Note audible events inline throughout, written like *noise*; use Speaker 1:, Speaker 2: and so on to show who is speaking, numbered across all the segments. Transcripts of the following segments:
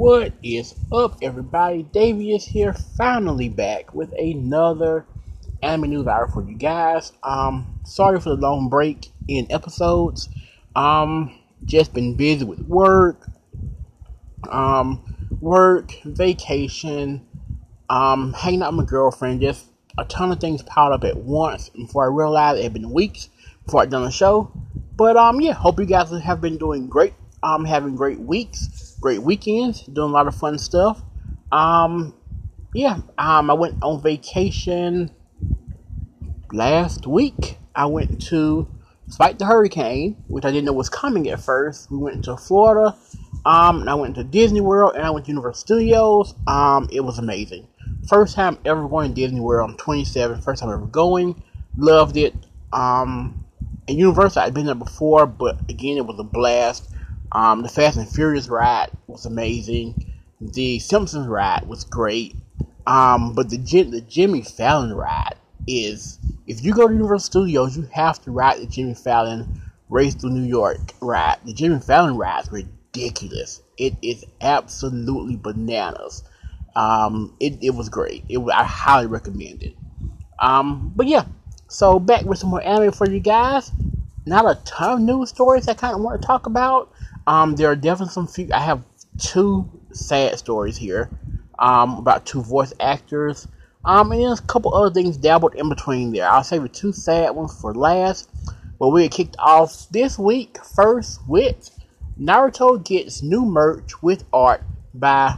Speaker 1: What is up, everybody? Davey is here, finally back with another anime news hour for you guys. Um, sorry for the long break in episodes. Um, just been busy with work, um, work, vacation, um, hanging out with my girlfriend. Just a ton of things piled up at once. Before I realized it had been weeks before I'd done the show. But um, yeah, hope you guys have been doing great. Um, having great weeks great weekends, doing a lot of fun stuff. Um, yeah, um, I went on vacation last week. I went to, despite the hurricane, which I didn't know was coming at first, we went to Florida. Um, I went to Disney World and I went to Universal Studios. Um, it was amazing. First time ever going to Disney World. I'm 27. First time ever going. Loved it. Um, and Universal, I'd been there before, but again, it was a blast. Um, the Fast and Furious ride was amazing. The Simpsons ride was great. Um, but the the Jimmy Fallon ride is if you go to Universal Studios, you have to ride the Jimmy Fallon Race Through New York ride. The Jimmy Fallon ride is ridiculous. It is absolutely bananas. Um, it, it was great. It I highly recommend it. Um, but yeah, so back with some more anime for you guys. Not a ton of news stories I kind of want to talk about. Um, there are definitely some few. I have two sad stories here. Um, about two voice actors. Um, and there's a couple other things dabbled in between there. I'll save the two sad ones for last. But we kicked off this week first with Naruto gets new merch with art by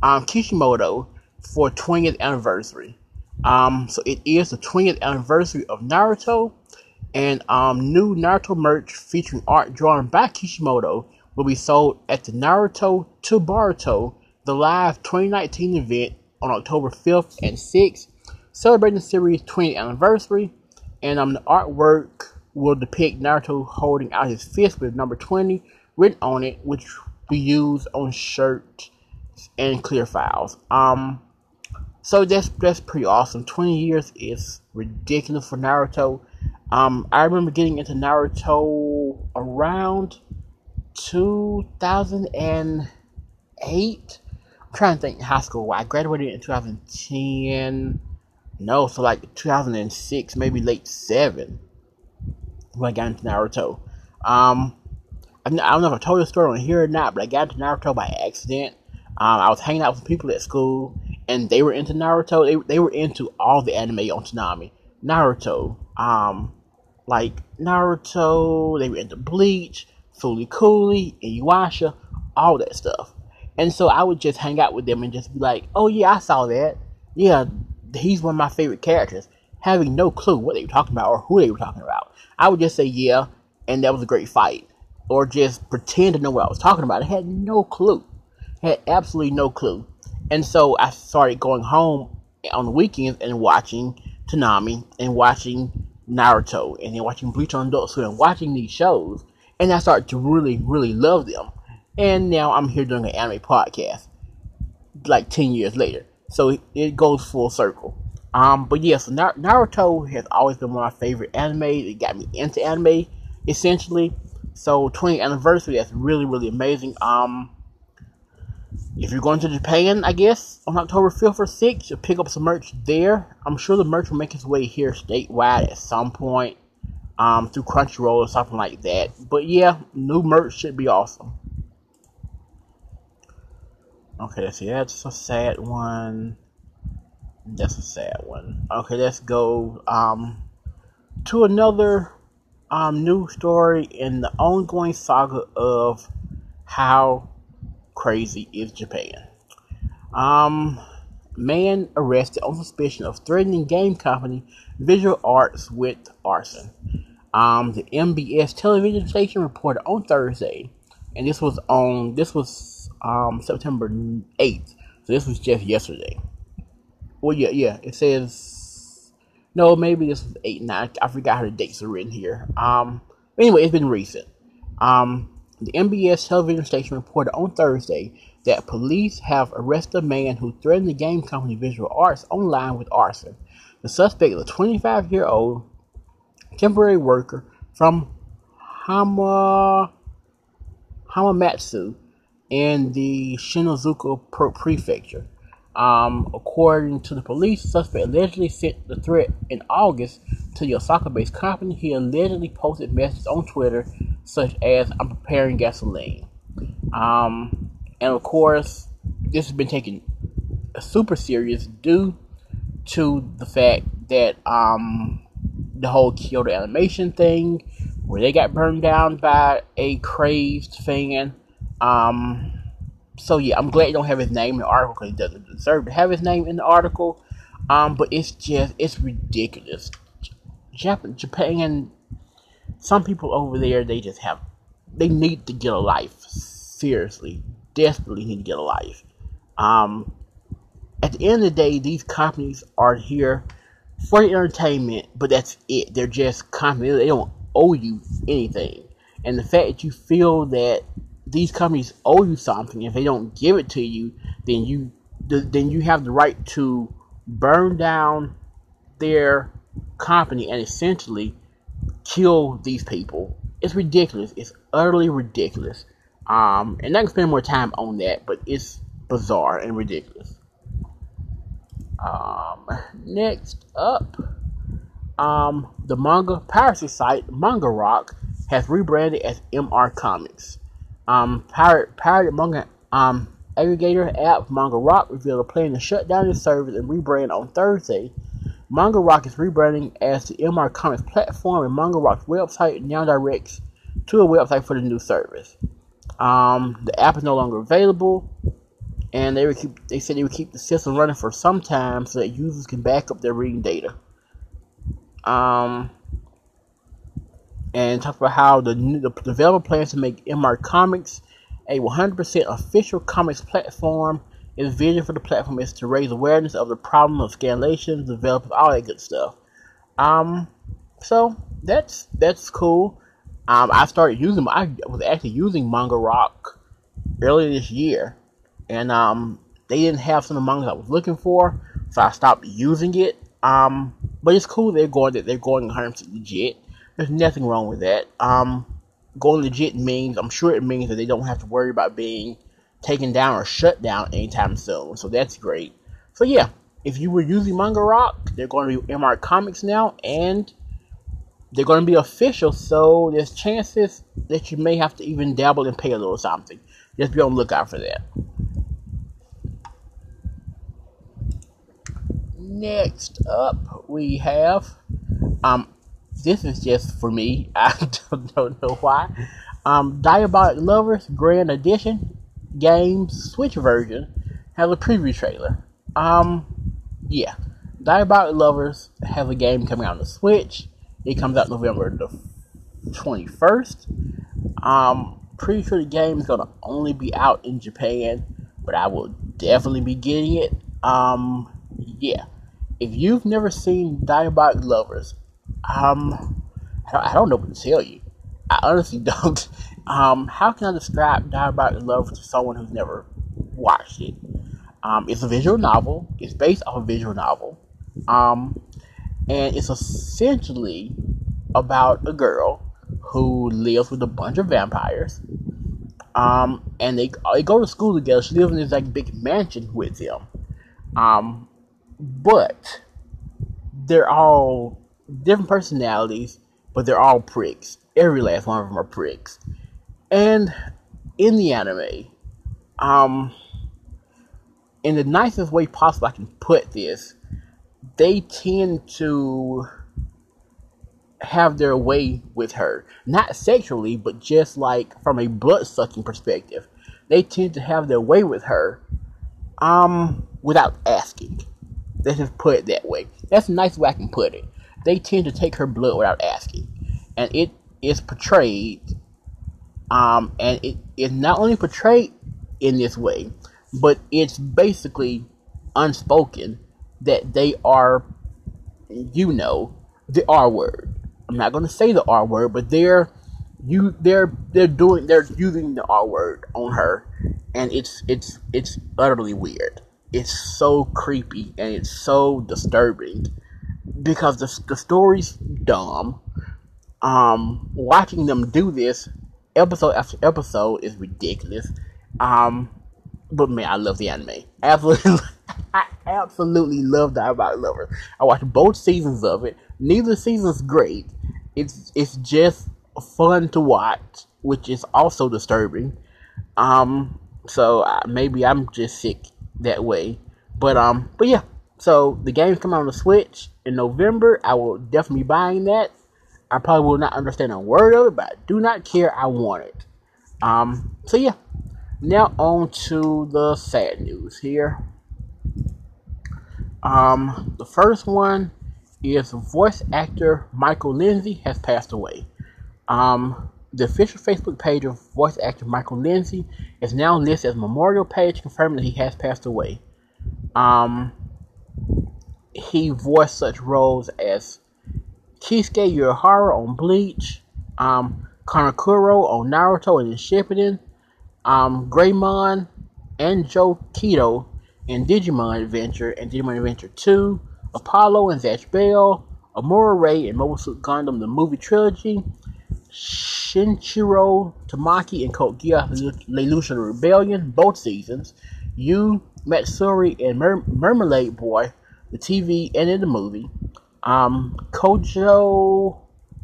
Speaker 1: um, Kishimoto for 20th anniversary. Um, so it is the 20th anniversary of Naruto, and um, new Naruto merch featuring art drawn by Kishimoto will be sold at the Naruto to Boruto, the live 2019 event on October 5th and 6th, celebrating the series' 20th anniversary. And um, the artwork will depict Naruto holding out his fist with number 20 written on it, which we use on shirts and clear files. Um, so that's that's pretty awesome. 20 years is ridiculous for Naruto. Um, I remember getting into Naruto around 2008. I'm trying to think high school. I graduated in 2010. No, so like 2006, maybe late 7 when I got into Naruto. Um, I don't know if I told the story on here or not, but I got into Naruto by accident. Um, I was hanging out with people at school, and they were into Naruto. They, they were into all the anime on Toonami. Naruto, um, like Naruto, they were into Bleach, Fooly Cooly, Inuyasha, all that stuff. And so I would just hang out with them and just be like, oh yeah, I saw that. Yeah, he's one of my favorite characters. Having no clue what they were talking about or who they were talking about. I would just say, yeah, and that was a great fight. Or just pretend to know what I was talking about. I had no clue. I had absolutely no clue. And so I started going home on the weekends and watching Toonami and watching Naruto and then watching Bleach on Adult Swim and watching these shows, and I started to really, really love them. And now I'm here doing an anime podcast, like ten years later. So it goes full circle. Um, but yeah, so Naruto has always been one of my favorite anime. It got me into anime, essentially. So 20th anniversary, that's really, really amazing. Um, if you're going to Japan, I guess, on October 5th or 6th, you'll pick up some merch there. I'm sure the merch will make its way here statewide at some point um, through Crunchyroll or something like that. But yeah, new merch should be awesome. Okay, let's see. That's a sad one. That's a sad one. Okay, let's go um, to another um, news story in the ongoing saga of how crazy is Japan. Um, man arrested on suspicion of threatening game company Visual Arts with arson. Um, the MBS television station reported on Thursday, and this was on this was um September eighth. So this was just yesterday. Well, yeah, yeah. It says no, maybe this was eight nine. I forgot how the dates are written here. Um, anyway, it's been recent. Um, the MBS television station reported on Thursday that police have arrested a man who threatened the game company Visual Arts online with arson. The suspect is a 25 year old temporary worker from Hama, Hamamatsu in the Shinozuka Prefecture. Um, according to the police, the suspect allegedly sent the threat in August to the Osaka-based company. He allegedly posted messages on Twitter such as "I'm preparing gasoline," um, and of course, this has been taken super serious due to the fact that um, the whole Kyoto Animation thing, where they got burned down by a crazed fan. Um, so yeah, I'm glad you don't have his name in the article because he doesn't deserve to have his name in the article. Um, but it's just it's ridiculous. Japan, Japan, some people over there they just have they need to get a life. Seriously, desperately need to get a life. Um, at the end of the day, these companies are here for entertainment, but that's it. They're just companies. They don't owe you anything. And the fact that you feel that these companies owe you something. If they don't give it to you, then you then you have the right to burn down their company and essentially kill these people. It's ridiculous. It's utterly ridiculous. Um, and I can spend more time on that, but it's bizarre and ridiculous. Um, next up, um, the manga piracy site Manga Rock has rebranded as MR Comics. Um, pirate, pirate manga um, aggregator app Manga Rock revealed a plan to shut down its service and rebrand on Thursday. Manga Rock is rebranding as the MR Comics platform, and Manga Rock's website now directs to a website for the new service. Um, the app is no longer available, and they would keep. They said they would keep the system running for some time so that users can back up their reading data. Um, and talk about how the, the developer plans to make MR Comics a 100% official comics platform. Its vision for the platform is to raise awareness of the problem of scanlation, developers, all that good stuff. Um, so that's that's cool. Um, I started using. I was actually using Manga Rock earlier this year, and um, they didn't have some of the mangas I was looking for, so I stopped using it. Um, but it's cool they're going that they're going 100% legit. There's nothing wrong with that. Um, going legit means, I'm sure it means that they don't have to worry about being taken down or shut down anytime soon. So that's great. So yeah, if you were using Manga Rock, they're going to be MR Comics now, and they're going to be official. So there's chances that you may have to even dabble and pay a little something. Just be on the lookout for that. Next up, we have um, this is just for me. *laughs* I don't, don't know why. Um, Diabolik Lovers Grand Edition games Switch version has a preview trailer. Um, yeah, Diabolik Lovers has a game coming out on the Switch. It comes out November the twenty first. Um, pretty sure the game is gonna only be out in Japan, but I will definitely be getting it. Um, yeah. If you've never seen Diabolik Lovers, um, I don't know what to tell you. I honestly *laughs* don't. Um, how can I describe Diabolik Love to someone who's never watched it? Um, it's a visual novel. It's based off a visual novel. Um, and it's essentially about a girl who lives with a bunch of vampires. Um, and they they go to school together. She lives in this like big mansion with them. Um, but they're all different personalities, but they're all pricks. Every last one of them are pricks. And in the anime, um, in the nicest way possible I can put this, they tend to have their way with her. Not sexually, but just like from a blood sucking perspective. They tend to have their way with her um without asking. Let's just put it that way. That's a nice way I can put it they tend to take her blood without asking, and it is portrayed, um, and it is not only portrayed in this way, but it's basically unspoken that they are, you know, the R word. I'm not going to say the R word, but they're you they're they're doing they're using the R word on her, and it's it's it's utterly weird. It's so creepy and it's so disturbing because the, the story's dumb. Um, watching them do this episode after episode is ridiculous. Um, but man, I love the anime. Absolutely, *laughs* I absolutely love about Lover. I watched both seasons of it. Neither season's great. It's it's just fun to watch, which is also disturbing. Um, so uh, maybe I'm just sick that way. But um, but yeah. So the game's coming on the Switch in November. I will definitely be buying that. I probably will not understand a word of it, but I do not care. I want it. Um, so yeah. Now on to the sad news here. Um, the first one is voice actor Michael Lindsay has passed away. Um, the official Facebook page of voice actor Michael Lindsay is now listed as memorial page confirming that he has passed away. Um, he voiced such roles as Keisuke Uehara on Bleach, um, Kamakura on Naruto and Shippuden, um, Greymon and Joe Kido in Digimon Adventure and Digimon Adventure 2, Apollo and Zatch Bell, Amuro Ray and Mobile Suit Gundam the movie trilogy, Shinichiro Tamaki and Code Geass Lelouch Rebellion, both seasons, Yu Matsuri and Mer- Marmalade Boy, the TV and in the movie, um, Kojo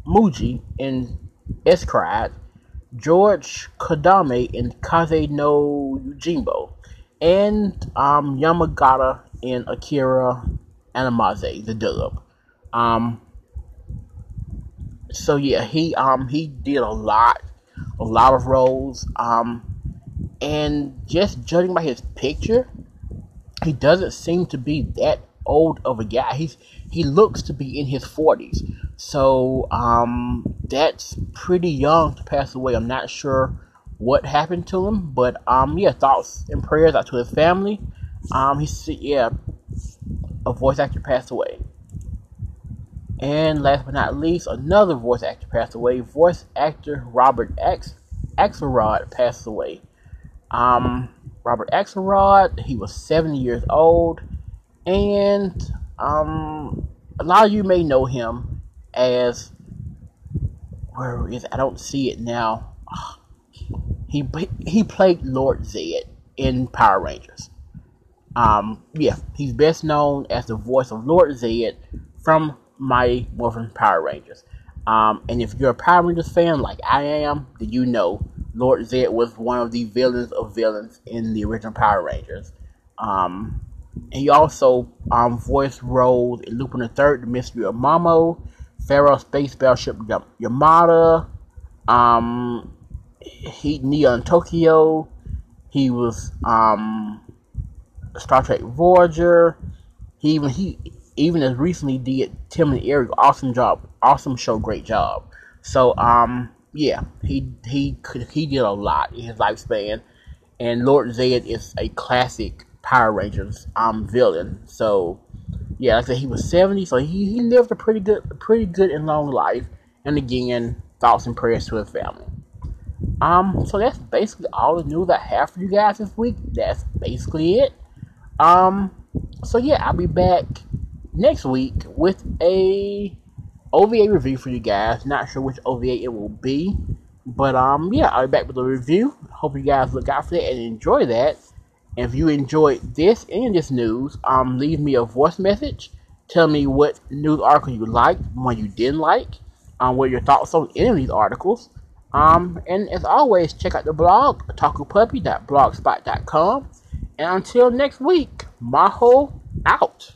Speaker 1: Muji in S-Cried, George Kodama in Kaze no Yojimbo, and um, Yamagata in Akira Animaze, the dub. Um, so yeah, he um he did a lot, a lot of roles. Um, and just judging by his picture, he doesn't seem to be that old of a guy. He's he looks to be in his forties. So um, that's pretty young to pass away. I'm not sure what happened to him, but um, yeah, thoughts and prayers out to his family. Um, he's yeah, a voice actor passed away. And last but not least, another voice actor passed away. Voice actor Robert X Axelrod passed away. Um, Robert Axelrod, he was 70 years old, and um, a lot of you may know him as where is? I don't see it now. He he played Lord Zedd in Power Rangers. Um, yeah, he's best known as the voice of Lord Zedd from Mighty Morphin Power Rangers. Um, and if you're a Power Rangers fan like I am, then you know Lord Zedd was one of the villains of villains in the original Power Rangers. Um, he also um, voiced roles in Lupin the Third, The Mystery of Mamo, Pharaoh Space Battleship Yamato, um, he Neon Tokyo. He was um, Star Trek Voyager. He even he even as recently did Tim and Eric. Awesome job, awesome show, great job. So um, yeah, he he he did a lot in his lifespan, and Lord Zedd is a classic Power Rangers um villain. So yeah, like I said, he was seventy, so he, he lived a pretty good pretty good and long life. And again, thoughts and prayers to his family. Um, so that's basically all the news I have for you guys this week. That's basically it. Um, so yeah, I'll be back next week with a OVA review for you guys. Not sure which OVA it will be, but um, yeah, I'll be back with a review. Hope you guys look out for that and enjoy that. If you enjoyed this and this news, um, leave me a voice message. Tell me what news article you liked, one you didn't like, um, what your thoughts on any of these articles. Um, and as always, check out the blog, otakupuppy.blogspot.com. And until next week, Maho out.